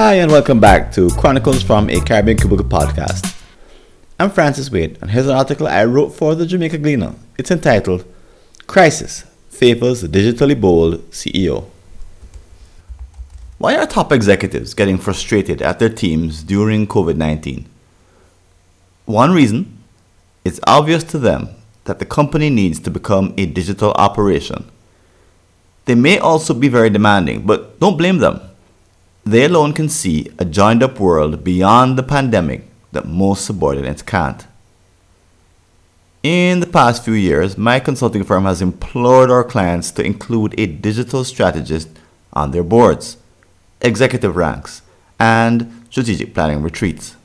Hi, and welcome back to Chronicles from a Caribbean Cubicle podcast. I'm Francis Wade, and here's an article I wrote for the Jamaica Gleaner. It's entitled Crisis Favors the Digitally Bold CEO. Why are top executives getting frustrated at their teams during COVID 19? One reason it's obvious to them that the company needs to become a digital operation. They may also be very demanding, but don't blame them. They alone can see a joined up world beyond the pandemic that most subordinates can't. In the past few years, my consulting firm has implored our clients to include a digital strategist on their boards, executive ranks, and strategic planning retreats.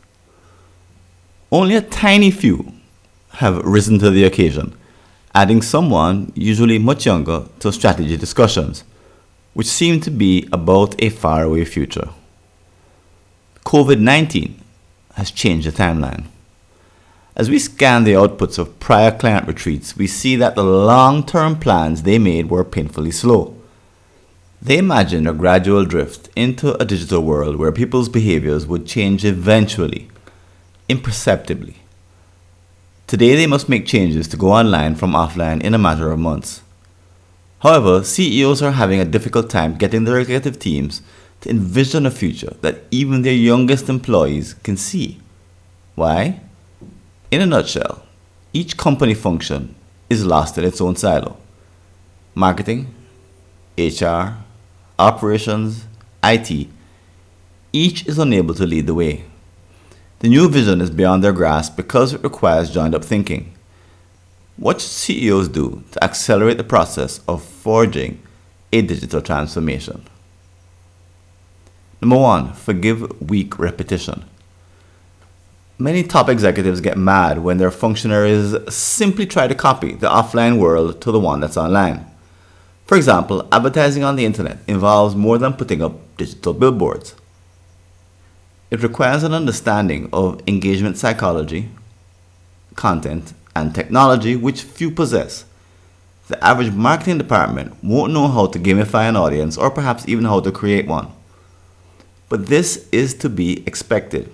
Only a tiny few have risen to the occasion, adding someone, usually much younger, to strategy discussions which seem to be about a faraway future. COVID 19 has changed the timeline. As we scan the outputs of prior client retreats, we see that the long term plans they made were painfully slow. They imagined a gradual drift into a digital world where people's behaviors would change eventually, imperceptibly. Today, they must make changes to go online from offline in a matter of months. However, CEOs are having a difficult time getting their executive teams to envision a future that even their youngest employees can see. Why? In a nutshell, each company function is lost in its own silo. Marketing, HR, operations, IT, each is unable to lead the way. The new vision is beyond their grasp because it requires joined up thinking. What should CEOs do to accelerate the process of forging a digital transformation? Number one, forgive weak repetition. Many top executives get mad when their functionaries simply try to copy the offline world to the one that's online. For example, advertising on the internet involves more than putting up digital billboards. It requires an understanding of engagement psychology, content, and technology which few possess. The average marketing department won't know how to gamify an audience or perhaps even how to create one. But this is to be expected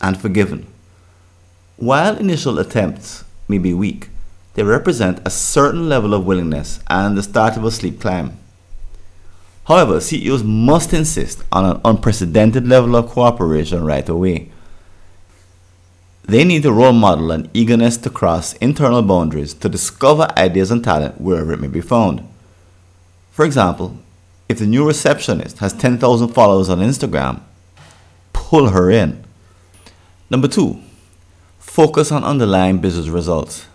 and forgiven. While initial attempts may be weak, they represent a certain level of willingness and the start of a sleep climb. However, CEOs must insist on an unprecedented level of cooperation right away they need a role model and eagerness to cross internal boundaries to discover ideas and talent wherever it may be found. For example, if the new receptionist has 10,000 followers on Instagram, pull her in. Number two, focus on underlying business results.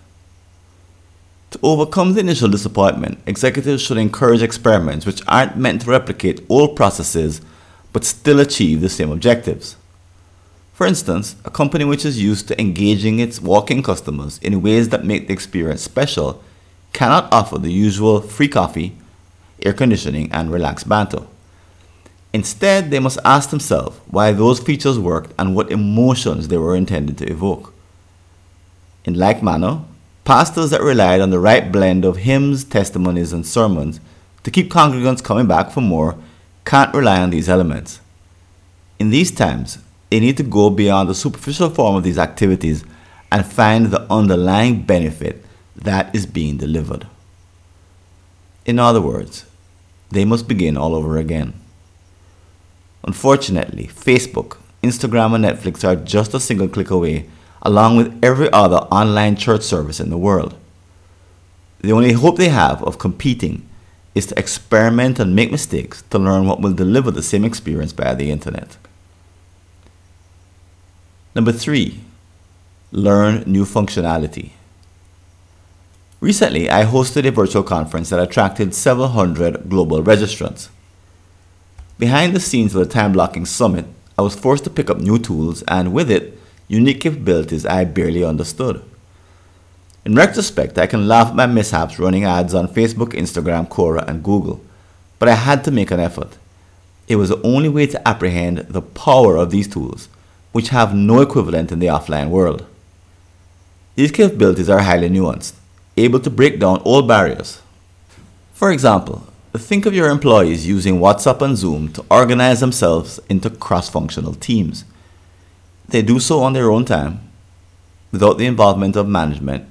To overcome the initial disappointment, executives should encourage experiments which aren't meant to replicate old processes but still achieve the same objectives. For instance, a company which is used to engaging its walk-in customers in ways that make the experience special cannot offer the usual free coffee, air conditioning, and relaxed banter. Instead, they must ask themselves why those features worked and what emotions they were intended to evoke. In like manner, pastors that relied on the right blend of hymns, testimonies, and sermons to keep congregants coming back for more can't rely on these elements. In these times, they need to go beyond the superficial form of these activities and find the underlying benefit that is being delivered. In other words, they must begin all over again. Unfortunately, Facebook, Instagram, and Netflix are just a single click away, along with every other online church service in the world. The only hope they have of competing is to experiment and make mistakes to learn what will deliver the same experience via the internet. Number three, learn new functionality. Recently, I hosted a virtual conference that attracted several hundred global registrants. Behind the scenes of the time blocking summit, I was forced to pick up new tools and with it, unique capabilities I barely understood. In retrospect, I can laugh at my mishaps running ads on Facebook, Instagram, Quora, and Google, but I had to make an effort. It was the only way to apprehend the power of these tools which have no equivalent in the offline world. These capabilities are highly nuanced, able to break down all barriers. For example, Think of your employees using WhatsApp and Zoom to organize themselves into cross functional teams. They do so on their own time, without the involvement of management,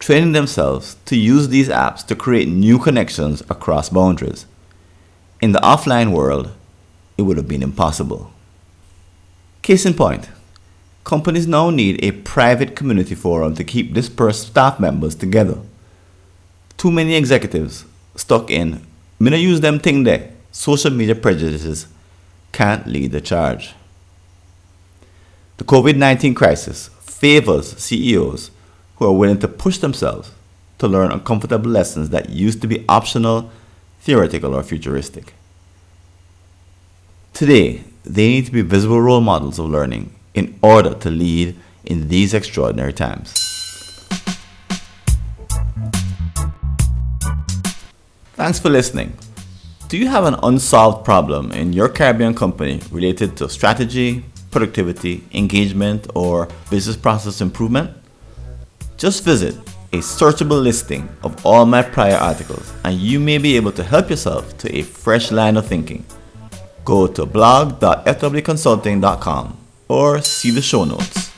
training themselves to use these apps to create new connections across boundaries. In the offline world, it would have been impossible. Case in point, companies now need a private community forum to keep dispersed staff members together. Too many executives stuck in me use them thing there. Social media prejudices can't lead the charge. The COVID 19 crisis favors CEOs who are willing to push themselves to learn uncomfortable lessons that used to be optional, theoretical, or futuristic. Today, they need to be visible role models of learning in order to lead in these extraordinary times. Thanks for listening. Do you have an unsolved problem in your Caribbean company related to strategy, productivity, engagement, or business process improvement? Just visit a searchable listing of all my prior articles and you may be able to help yourself to a fresh line of thinking. Go to blog.fwconsulting.com or see the show notes.